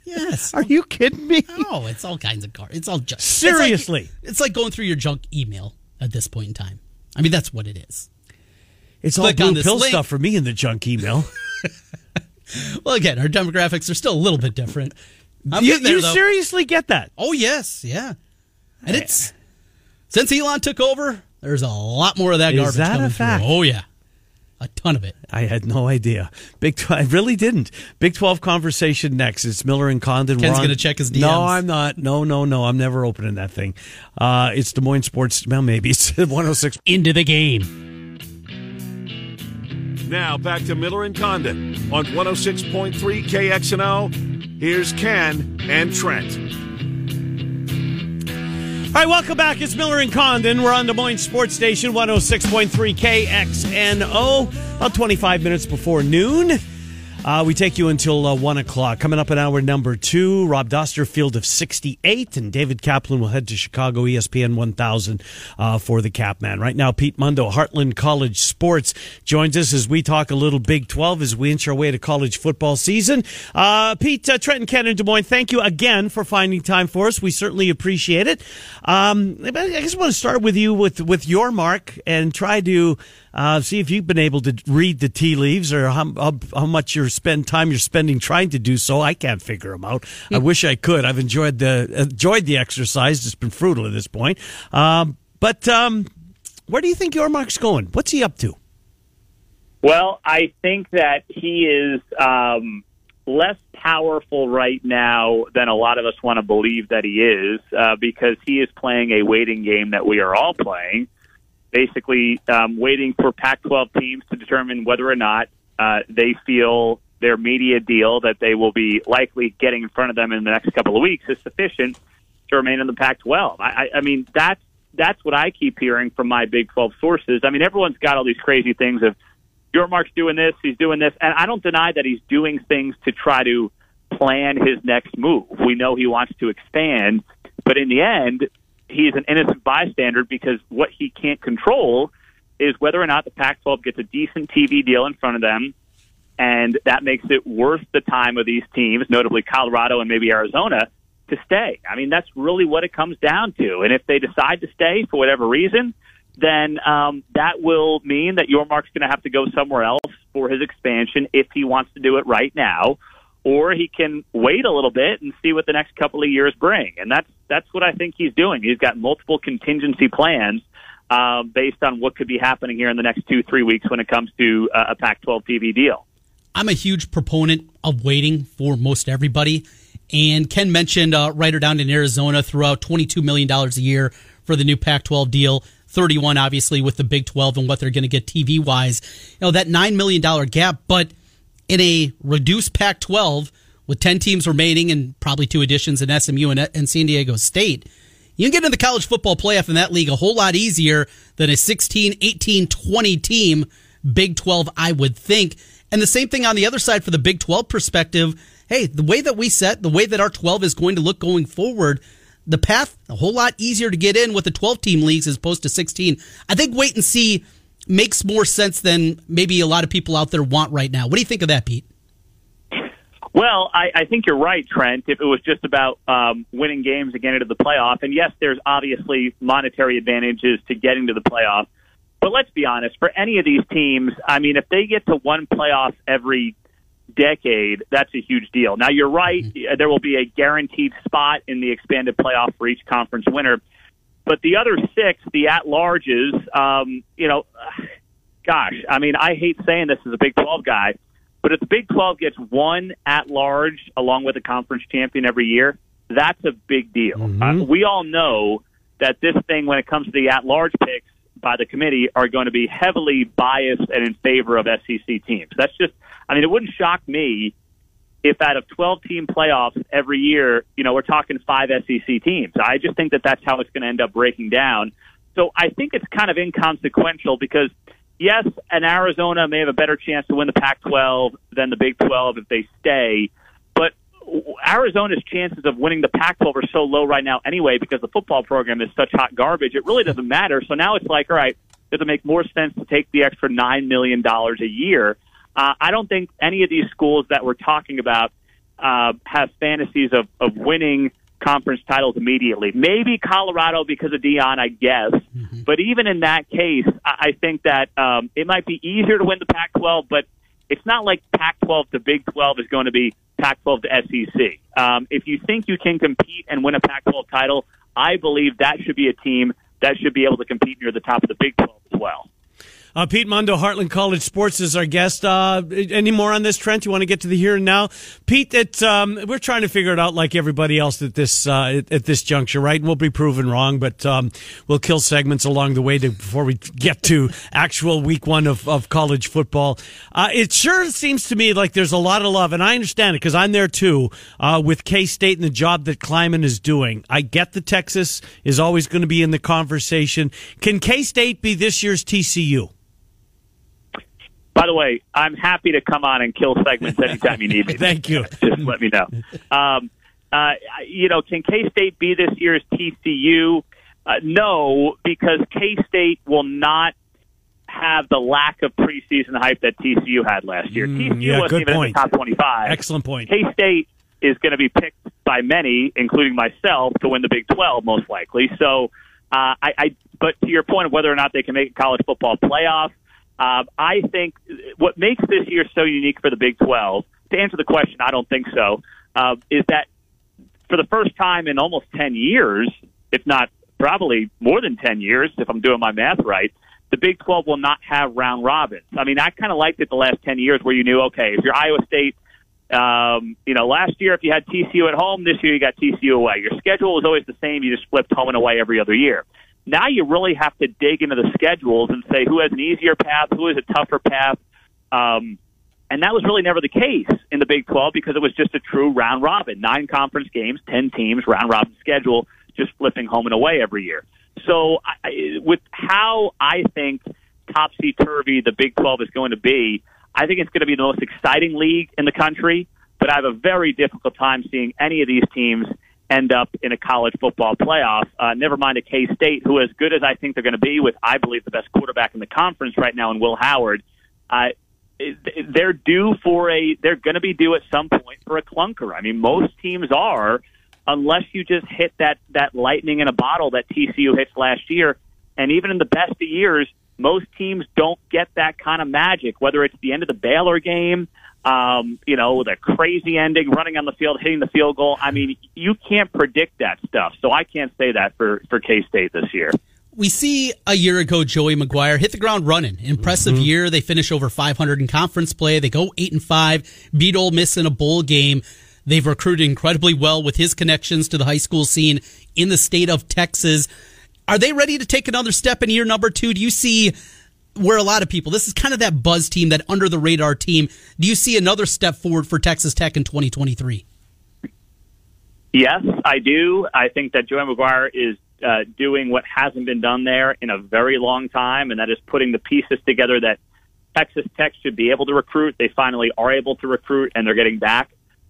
Yes. Are you kidding me? No, it's all kinds of cards. It's all just Seriously. It's like, it's like going through your junk email at this point in time. I mean, that's what it is. It's all Click on blue pill link. stuff for me in the junk email. Well, again, our demographics are still a little bit different. I'm you there, you seriously get that? Oh yes, yeah. And it's since Elon took over, there's a lot more of that Is garbage that a coming fact? through. Oh yeah, a ton of it. I had no idea. Big 12, I really didn't. Big 12 conversation next. It's Miller and Condon. Ken's gonna check his DMs. No, I'm not. No, no, no. I'm never opening that thing. Uh, it's Des Moines Sports. Well, maybe it's 106. into the game. Now back to Miller and Condon on 106.3 KXNO. Here's Ken and Trent. All right, welcome back. It's Miller and Condon. We're on Des Moines Sports Station 106.3 KXNO. About 25 minutes before noon. Uh, we take you until uh, 1 o'clock. Coming up in hour number two, Rob Doster, field of 68, and David Kaplan will head to Chicago ESPN 1000 uh, for the Capman. Right now, Pete Mundo, Heartland College Sports, joins us as we talk a little Big 12 as we inch our way to college football season. Uh, Pete, uh, Trenton, Ken, and Des Moines, thank you again for finding time for us. We certainly appreciate it. Um, I just want to start with you with, with Yormark and try to uh, see if you've been able to read the tea leaves or how, how, how much you're spend time you're spending trying to do so. I can't figure them out. I wish I could. I've enjoyed the enjoyed the exercise. It's been fruitful at this point. Um, but um, where do you think Yormark's going? What's he up to? Well, I think that he is um, less powerful right now than a lot of us want to believe that he is, uh, because he is playing a waiting game that we are all playing. Basically, um, waiting for Pac-12 teams to determine whether or not uh, they feel their media deal that they will be likely getting in front of them in the next couple of weeks is sufficient to remain in the Pac-12. I, I, I mean, that's that's what I keep hearing from my Big 12 sources. I mean, everyone's got all these crazy things of Yormark's doing this, he's doing this, and I don't deny that he's doing things to try to plan his next move. We know he wants to expand, but in the end, he's an innocent bystander because what he can't control is whether or not the Pac-12 gets a decent TV deal in front of them, and that makes it worth the time of these teams, notably Colorado and maybe Arizona, to stay. I mean, that's really what it comes down to. And if they decide to stay for whatever reason, then um, that will mean that Yormark's going to have to go somewhere else for his expansion if he wants to do it right now, or he can wait a little bit and see what the next couple of years bring. And that's that's what I think he's doing. He's got multiple contingency plans uh, based on what could be happening here in the next two three weeks when it comes to uh, a Pac-12 TV deal. I'm a huge proponent of waiting for most everybody. And Ken mentioned uh, Ryder down in Arizona throughout $22 million a year for the new Pac 12 deal. 31 obviously with the Big 12 and what they're going to get TV wise. You know, that $9 million gap, but in a reduced Pac 12 with 10 teams remaining and probably two additions in SMU and, and San Diego State, you can get into the college football playoff in that league a whole lot easier than a 16, 18, 20 team Big 12, I would think. And the same thing on the other side for the Big 12 perspective. Hey, the way that we set, the way that our 12 is going to look going forward, the path a whole lot easier to get in with the 12 team leagues as opposed to 16. I think wait and see makes more sense than maybe a lot of people out there want right now. What do you think of that, Pete? Well, I, I think you're right, Trent. If it was just about um, winning games and getting to the playoff, and yes, there's obviously monetary advantages to getting to the playoff. But let's be honest, for any of these teams, I mean, if they get to one playoff every decade, that's a huge deal. Now, you're right. Mm-hmm. There will be a guaranteed spot in the expanded playoff for each conference winner. But the other six, the at larges, um, you know, gosh, I mean, I hate saying this as a Big 12 guy, but if the Big 12 gets one at large along with a conference champion every year, that's a big deal. Mm-hmm. Uh, we all know that this thing, when it comes to the at large picks by the committee, are going to be heavily biased and in favor of SEC teams. That's just I mean, it wouldn't shock me if out of 12 team playoffs every year, you know, we're talking five SEC teams. I just think that that's how it's going to end up breaking down. So I think it's kind of inconsequential because, yes, an Arizona may have a better chance to win the Pac 12 than the Big 12 if they stay. But Arizona's chances of winning the Pac 12 are so low right now anyway because the football program is such hot garbage. It really doesn't matter. So now it's like, all right, does it make more sense to take the extra $9 million a year? Uh, I don't think any of these schools that we're talking about uh, have fantasies of, of winning conference titles immediately. Maybe Colorado because of Deion, I guess. Mm-hmm. But even in that case, I think that um, it might be easier to win the Pac-12, but it's not like Pac-12 to Big 12 is going to be Pac-12 to SEC. Um, if you think you can compete and win a Pac-12 title, I believe that should be a team that should be able to compete near the top of the Big 12 as well. Uh, Pete Mundo, Heartland College Sports, is our guest. Uh, any more on this, Trent? You want to get to the here and now? Pete, it, um, we're trying to figure it out like everybody else at this uh, at this juncture, right? And we'll be proven wrong, but um, we'll kill segments along the way to, before we get to actual week one of, of college football. Uh, it sure seems to me like there's a lot of love, and I understand it because I'm there too uh, with K State and the job that Klieman is doing. I get the Texas is always going to be in the conversation. Can K State be this year's TCU? By the way, I'm happy to come on and kill segments anytime you need me. Thank you. Just let me know. Um, uh, you know, can K State be this year's TCU? Uh, no, because K State will not have the lack of preseason hype that TCU had last year. Mm, TCU yeah, wasn't even point. in the top 25. Excellent point. K State is going to be picked by many, including myself, to win the Big 12 most likely. So, uh, I, I, but to your point of whether or not they can make a college football playoff, uh, I think what makes this year so unique for the Big 12, to answer the question, I don't think so, uh, is that for the first time in almost 10 years, if not probably more than 10 years, if I'm doing my math right, the Big 12 will not have round robins. I mean, I kind of liked it the last 10 years where you knew, okay, if you're Iowa State, um, you know, last year if you had TCU at home, this year you got TCU away. Your schedule was always the same. You just flipped home and away every other year. Now you really have to dig into the schedules and say who has an easier path, who has a tougher path. Um, and that was really never the case in the Big 12 because it was just a true round robin, nine conference games, 10 teams, round robin schedule, just flipping home and away every year. So, I, with how I think topsy turvy the Big 12 is going to be, I think it's going to be the most exciting league in the country. But I have a very difficult time seeing any of these teams end up in a college football playoff. Uh, never mind a K State, who, as good as I think they're going to be, with I believe the best quarterback in the conference right now, in Will Howard. Uh, they're due for a. They're going to be due at some point for a clunker. I mean, most teams are, unless you just hit that that lightning in a bottle that TCU hits last year. And even in the best of years, most teams don't get that kind of magic, whether it's the end of the Baylor game, um, you know, the crazy ending, running on the field, hitting the field goal. I mean, you can't predict that stuff. So I can't say that for, for K State this year. We see a year ago Joey McGuire hit the ground running. Impressive mm-hmm. year. They finish over 500 in conference play. They go eight and five, beat Ole Miss in a bowl game. They've recruited incredibly well with his connections to the high school scene in the state of Texas. Are they ready to take another step in year number two? Do you see where a lot of people, this is kind of that buzz team, that under the radar team. Do you see another step forward for Texas Tech in 2023? Yes, I do. I think that Joey McGuire is uh, doing what hasn't been done there in a very long time, and that is putting the pieces together that Texas Tech should be able to recruit. They finally are able to recruit, and they're getting back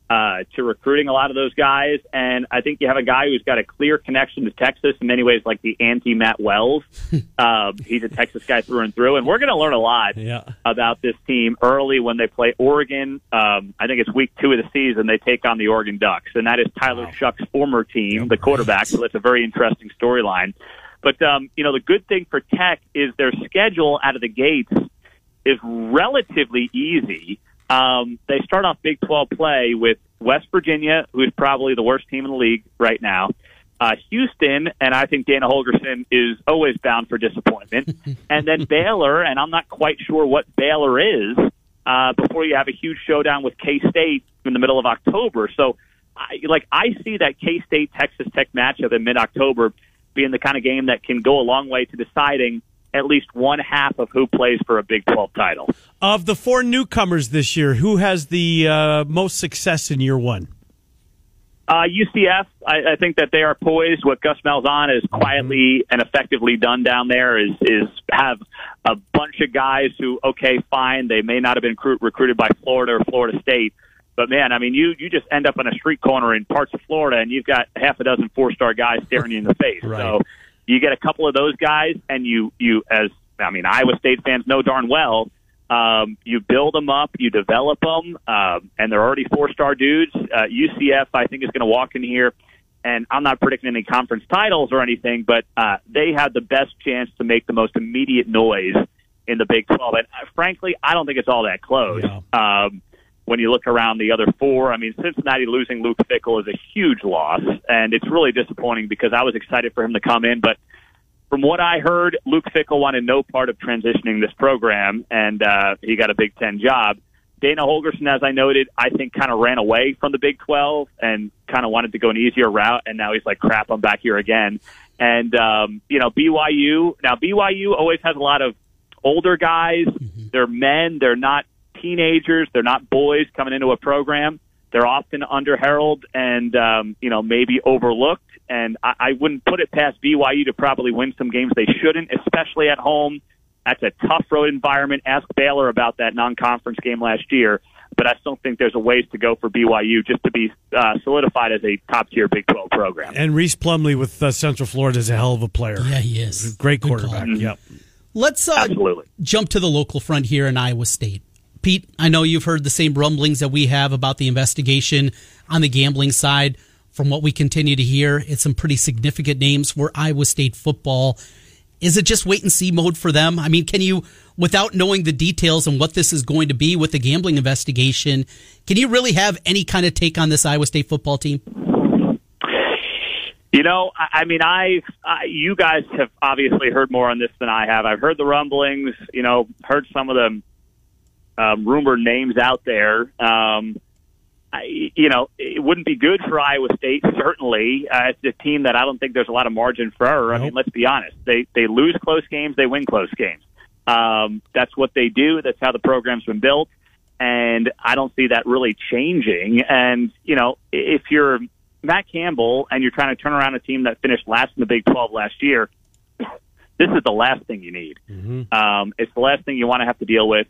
uh, to recruiting a lot of those guys. And I think you have a guy who's got a clear connection to Texas in many ways, like the anti Matt Wells. uh, he's a Texas guy through and through. And we're going to learn a lot yeah. about this team early when they play Oregon. Um, I think it's week two of the season. They take on the Oregon Ducks, and that is Tyler wow. Shough's former team, the quarterback. So that's a very interesting storyline. But um, you know, the good thing for Tech is their schedule out of the gates is relatively easy. Um, they start off Big 12 play with West Virginia, who's probably the worst team in the league right now. Uh, Houston, and I think Dana Holgorsen is always bound for disappointment. and then Baylor, and I'm not quite sure what Baylor is uh, before you have a huge showdown with K State in the middle of October. So, I, like, I see that K State Texas Tech matchup in mid October being the kind of game that can go a long way to deciding at least one half of who plays for a Big 12 title. Of the four newcomers this year, who has the uh, most success in year one? Uh, UCF, I, I think that they are poised. What Gus Malzahn has quietly and effectively done down there is is have a bunch of guys who, okay, fine, they may not have been recruit, recruited by Florida or Florida State, but man, I mean, you you just end up on a street corner in parts of Florida, and you've got half a dozen four star guys staring you in the face. right. So you get a couple of those guys, and you you as I mean, Iowa State fans know darn well. Um, you build them up, you develop them, um, and they're already four star dudes. Uh, UCF, I think, is going to walk in here, and I'm not predicting any conference titles or anything, but uh, they have the best chance to make the most immediate noise in the Big 12. And uh, frankly, I don't think it's all that close. Yeah. Um, when you look around the other four, I mean, Cincinnati losing Luke Fickell is a huge loss, and it's really disappointing because I was excited for him to come in. But from what I heard, Luke Fickell wanted no part of transitioning this program, and uh, he got a Big Ten job. Dana Holgorsen, as I noted, I think kind of ran away from the Big 12 and kind of wanted to go an easier route, and now he's like, crap, I'm back here again. And, um, you know, BYU, now BYU always has a lot of older guys. Mm-hmm. They're men. They're not teenagers. They're not boys coming into a program. They're often underheralded and um, you know maybe overlooked. And I, I wouldn't put it past BYU to probably win some games they shouldn't, especially at home. That's a tough road environment. Ask Baylor about that non-conference game last year. But I still think there's a ways to go for BYU just to be uh, solidified as a top tier Big 12 program. And Rhys Plumlee with uh, Central Florida is a hell of a player. Yeah, he is. Great quarterback. Mm-hmm. Yep. Let's uh, Absolutely. jump to the local front here in Iowa State. Pete, I know you've heard the same rumblings that we have about the investigation on the gambling side. From what we continue to hear, it's some pretty significant names for Iowa State football. Is it just wait and see mode for them? I mean, can you, without knowing the details and what this is going to be with the gambling investigation, can you really have any kind of take on this Iowa State football team? You know, I, mean, I, I, you guys have obviously heard more on this than I have. I've heard the rumblings. You know, heard some of the um, rumored names out there. Um, I, you know, it wouldn't be good for Iowa State. Certainly, uh, it's a team that I don't think there's a lot of margin for error. Nope. I mean, let's be honest. They they lose close games, they win close games. Um, that's what they do. That's how the program's been built, and I don't see that really changing. And you know, if you're Matt Campbell and you're trying to turn around a team that finished last in the Big 12 last year, this is the last thing you need. Mm-hmm. Um, it's the last thing you want to have to deal with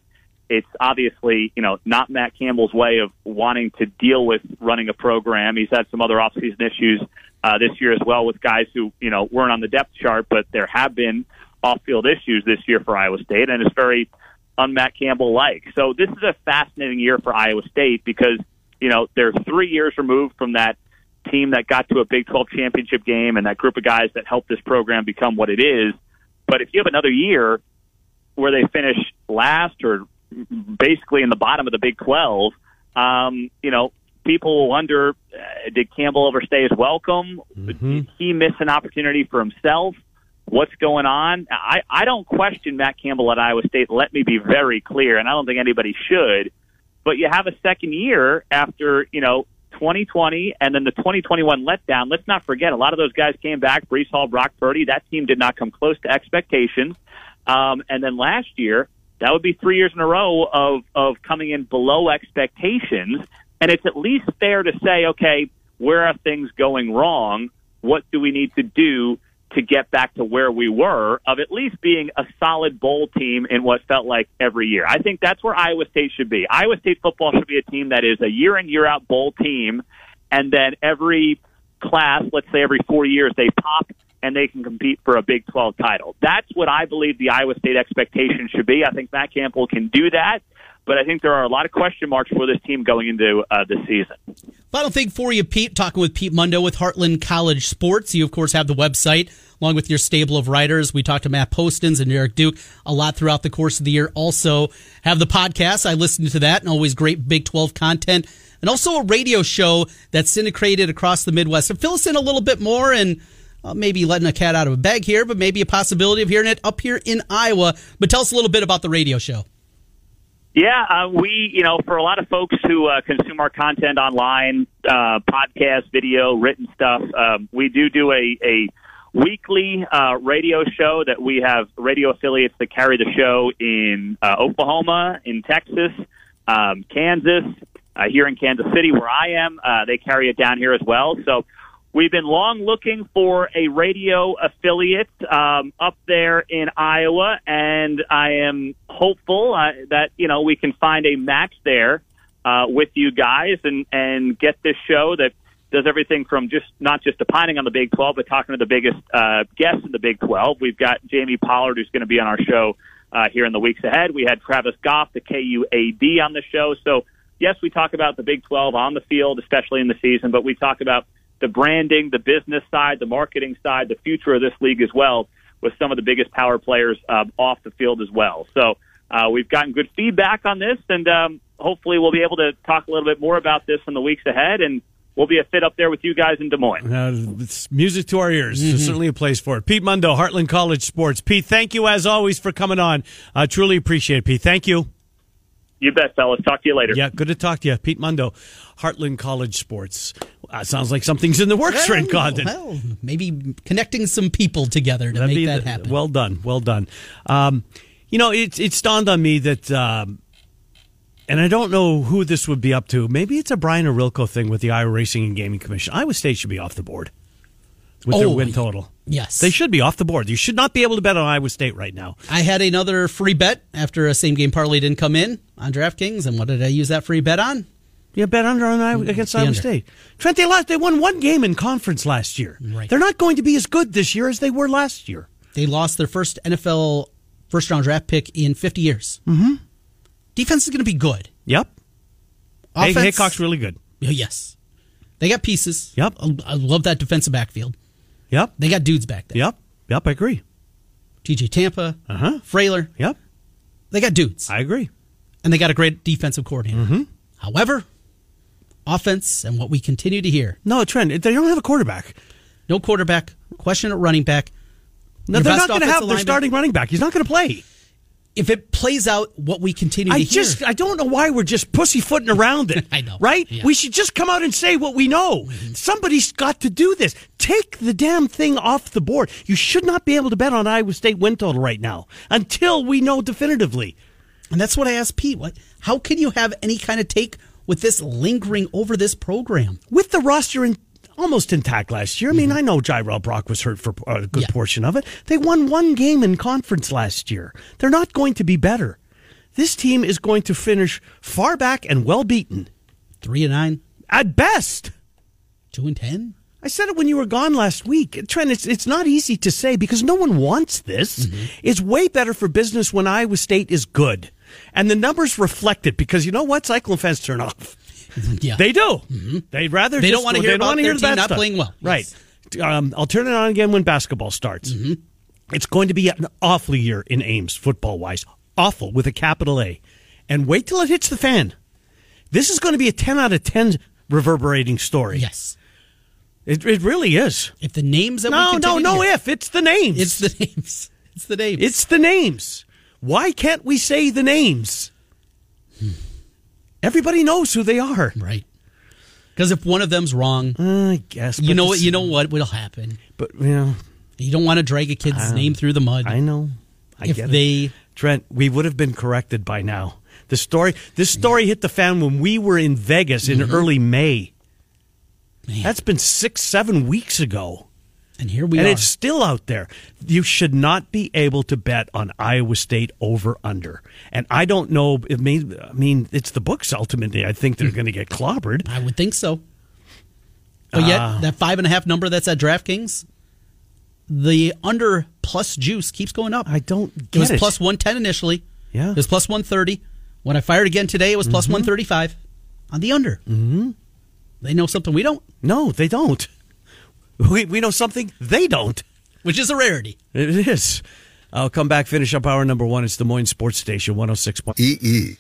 it's obviously, you know, not Matt Campbell's way of wanting to deal with running a program. He's had some other offseason issues uh, this year as well with guys who, you know, weren't on the depth chart, but there have been off-field issues this year for Iowa State, and it's very un-Matt Campbell-like. So this is a fascinating year for Iowa State because, you know, they're three years removed from that team that got to a Big 12 championship game and that group of guys that helped this program become what it is – But if you have another year where they finish last or basically in the bottom of the Big 12, um, you know, people wonder uh, did Campbell overstay his welcome? Mm-hmm. Did he miss an opportunity for himself? What's going on? I, I don't question Matt Campbell at Iowa State. Let me be very clear, and I don't think anybody should. But you have a second year after, you know, 2020 and then the 2021 letdown. Let's not forget, a lot of those guys came back. Breece Hall, Brock Purdy. That team did not come close to expectations. Um, and then last year, that would be three years in a row of, of coming in below expectations. And it's at least fair to say, okay, where are things going wrong? What do we need to do to get back to where we were of at least being a solid bowl team in what felt like every year. I think that's where Iowa State should be. Iowa State football should be a team that is a year in, year out bowl team, and then every class, let's say every four years, they pop and they can compete for a Big 12 title. That's what I believe the Iowa State expectation should be. I think Matt Campbell can do that but I think there are a lot of question marks for this team going into uh, the season. Final thing for you, Pete. Talking with Pete Mundo with Heartland College Sports. You, of course, have the website along with your stable of writers. We talked to Matt Postins and Derek Duke a lot throughout the course of the year. Also, have the podcast. I listened to that and always great Big 12 content. And also a radio show that's syndicated across the Midwest. So fill us in a little bit more and uh, maybe letting a cat out of a bag here, but maybe a possibility of hearing it up here in Iowa. But tell us a little bit about the radio show. Yeah, uh, we, you know, for a lot of folks who uh, consume our content online, uh, podcast, video, written stuff, um, we do do a, a weekly uh, radio show that we have radio affiliates that carry the show in uh, Oklahoma, in Texas, um, Kansas, uh, here in Kansas City, where I am. Uh, they carry it down here as well. So We've been long looking for a radio affiliate um, up there in Iowa, and I am hopeful uh, that you know we can find a match there uh, with you guys and and get this show that does everything from just not just opining on the Big 12, but talking to the biggest uh, guests in the Big 12. We've got Jamie Pollard, who's going to be on our show uh, here in the weeks ahead. We had Travis Goff, the KUAD, on the show. So yes, we talk about the Big 12 on the field, especially in the season, but we talk about the branding, the business side, the marketing side, the future of this league as well, with some of the biggest power players um, off the field as well. So uh, we've gotten good feedback on this, and um, hopefully we'll be able to talk a little bit more about this in the weeks ahead. And we'll be a fit up there with you guys in Des Moines. Uh, it's music to our ears. Mm-hmm. certainly a place for it. Pete Mundo, Heartland College Sports. Pete, thank you as always for coming on. I uh, truly appreciate it, Pete. Thank you. You bet, fellas. Talk to you later. Yeah, good to talk to you. Pete Mundo, Heartland College Sports. Uh, sounds like something's in the works, well, Trent Condon. Well, maybe connecting some people together to That'd make that the, happen. Well done. Well done. Um, you know, it's it's dawned on me that, um, and I don't know who this would be up to. Maybe it's a Brian Ohorilko thing with the Iowa Racing and Gaming Commission. Iowa State should be off the board with oh, their win total. Yes. They should be off the board. You should not be able to bet on Iowa State right now. I had another free bet after a same game parlay didn't come in on DraftKings. And what did I use that free bet on? Yeah, bet under on Iowa, against the Iowa under. State. Trent, they lost. They won one game in conference last year. Right. They're not going to be as good this year as they were last year. They lost their first NFL first round draft pick in 50 years. Mm-hmm. Defense is going to be good. Yep. Offense, hey, Heacock's really good. Yes. They got pieces. Yep. I love that defensive backfield. Yep. They got dudes back there. Yep. Yep. I agree. TJ Tampa. Uh huh. Freyler. Yep. They got dudes. I agree. And they got a great defensive coordinator. Mm-hmm. However, offense and what we continue to hear. No, Trent, they don't have a quarterback. No quarterback. Question at running back. No, they're not going to have their starting running back. He's not going to play if it plays out what we continue to do. I to just, I don't know why we're just pussyfooting around it. I know. Right? Yeah. We should just come out and say what we know. Mm-hmm. Somebody's got to do this. Take the damn thing off the board. You should not be able to bet on Iowa State win total right now until we know definitively. And that's what I asked Pete. What, how can you have any kind of take with this lingering over this program? With the roster in almost intact last year. I mean, mm-hmm. I know Jirehl Brock was hurt for a good yeah. portion of it. They won one game in conference last year. They're not going to be better. This team is going to finish far back and well beaten. Three and nine at best. Two and ten. I said it when you were gone last week. Trent, it's, it's not easy to say because no one wants this. Mm-hmm. It's way better for business when Iowa State is good. And the numbers reflect it because you know what? Cyclone fans turn off. Yeah, they do. Mm-hmm. They'd rather they just, don't want to hear about hear team not stuff. playing well. Right. Um, I'll turn it on again when basketball starts. Mm-hmm. It's going to be an awful year in Ames, football wise. Awful with a capital A. And wait till it hits the fan. This is going to be a 10 out of 10 reverberating story. Yes. It, it really is. If the names that we No, no, no if. It's the names. It's the names. It's the names. It's the names. Why can't we say the names? Everybody knows who they are. right. Because if one of them's wrong, I guess. you know what? You know what will happen. But, you know, You don't want to drag a kid's name through the mud. I know. I if get it. they Trent, we would have been corrected by now. The story, this story hit the fan when we were in Vegas in mm-hmm. early May. Man. That's been six, seven weeks ago. And here we and are. And it's still out there. You should not be able to bet on Iowa State over under. And I don't know. It may, I mean, it's the books ultimately. I think they're going to get clobbered. I would think so. But yet, Ah. that five and a half number that's at DraftKings, the under plus juice keeps going up. I don't get it was it. plus 110 initially. Yeah. It was plus 130. When I fired again today, it was plus 135 on the under. Mm-hmm. They know something we don't, No, they don't. We, we know something they don't. which is a rarity. It is. I'll come back, finish up hour number one. It's Des Moines Sports Station 106. EE.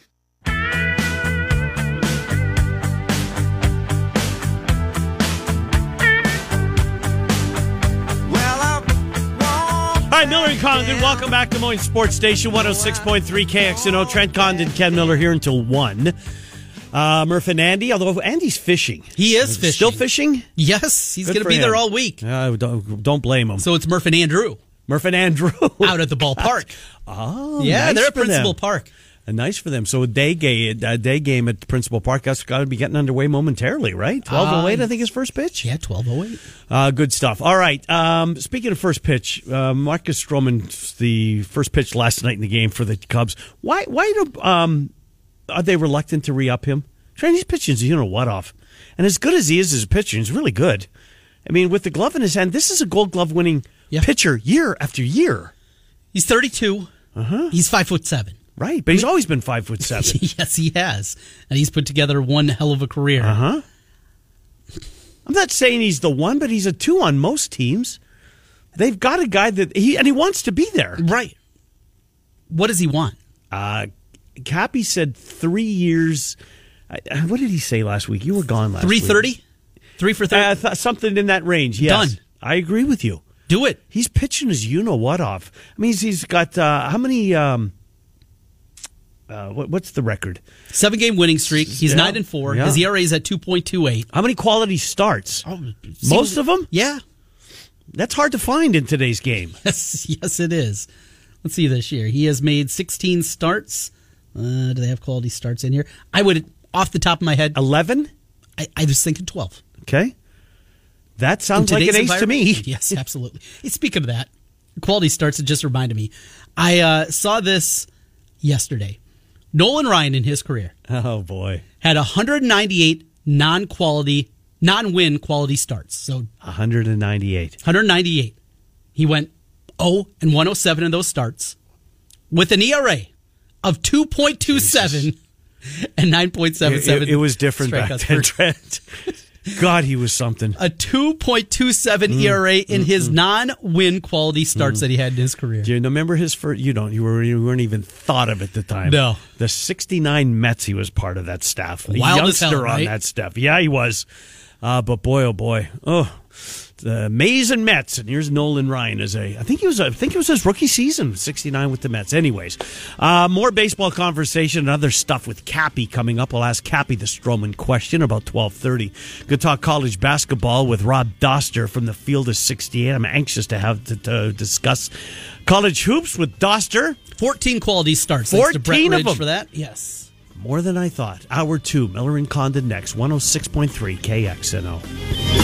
All right, Miller and Condon, welcome back to Des Moines Sports Station 106.3 KXNO. Trent Condon, Ken Miller here until 1. Uh, Murph and Andy, although Andy's fishing. He is fishing. Still fishing? Yes, he's going to be there all week. Uh, don't, don't blame him. So it's Murph and Andrew Murph and Andrew. out at the ballpark. oh, yeah, nice they're at for them. Principal Park. Uh, nice for them. So a day game, a day game at Principal Park. That's got to be getting underway momentarily, right? Twelve oh eight, Uh, I think his first pitch. Yeah, 1208. Uh, good stuff. All right. Um, speaking of first pitch, uh, Marcus Stroman, the first pitch last night in the game for the Cubs. Why? Why do um, are they reluctant to re up him? Trent, he's pitching, you know what off, and as good as he is as a pitcher, he's really good. I mean, with the glove in his hand, this is a Gold Glove winning Yeah. pitcher year after year, He's 32. Uh-huh. He's five foot seven. right? But he's always been five foot seven. yes, he has. And he's put together one hell of a career. Uh huh. I'm not saying he's the one, but he's a two on most teams. They've got a guy that he and he wants to be there. Right. What does he want? Uh, Cappy said three years. I- What did he say last week? You were gone last week. 330? Three for 30? Uh, th- something in that range. Yes. Done. I agree with you. Do it. He's pitching his you know what off. I mean, he's, he's got uh, how many? Um, uh, what, what's the record? Seven game winning streak. He's Yeah. nine and four. Yeah. His ERA is at 2.28. How many quality starts? Most of them? Yeah. That's hard to find in today's game. Yes, yes, it is. Let's see this year. He has made 16 starts. Uh, do they have quality starts in here? I would, off the top of my head, Eleven. I, I was thinking 12. Okay. That sounds like an ace to me. Yes, absolutely. Speaking of that, quality starts, it just reminded me. I uh, saw this yesterday. Nolan Ryan in his career Oh boy, had 198 non-quality, non-win quality starts. So 198. 198. He went 0 and 107 in those starts with an ERA of 2.27 and 9.77. It, it- it was different back then, Trent. God, he was something. A 2.27 mm, ERA in mm, his mm. non-win quality starts that he had in his career. Do you remember his first? You don't. You were you weren't even thought of at the time. No. The '69 Mets. He was part of that staff. Wild youngster hell, on that staff. Yeah, he was. Uh, but boy, oh boy, oh, the Mays and Mets. And here's Nolan Ryan as a. I think he was. I think it was his rookie season, '69 with the Mets. Anyways, uh, more baseball conversation and other stuff with Cappy coming up. I'll ask Cappy the Stroman question about 12:30. Good talk college basketball with Rob Doster from the Field of 68. I'm anxious to have to, to discuss college hoops with Doster. 14 quality starts. Thanks to Brett 14 of them. for that. Yes. More than I thought. Hour two, Miller and Condon next, 106.3 KXNO.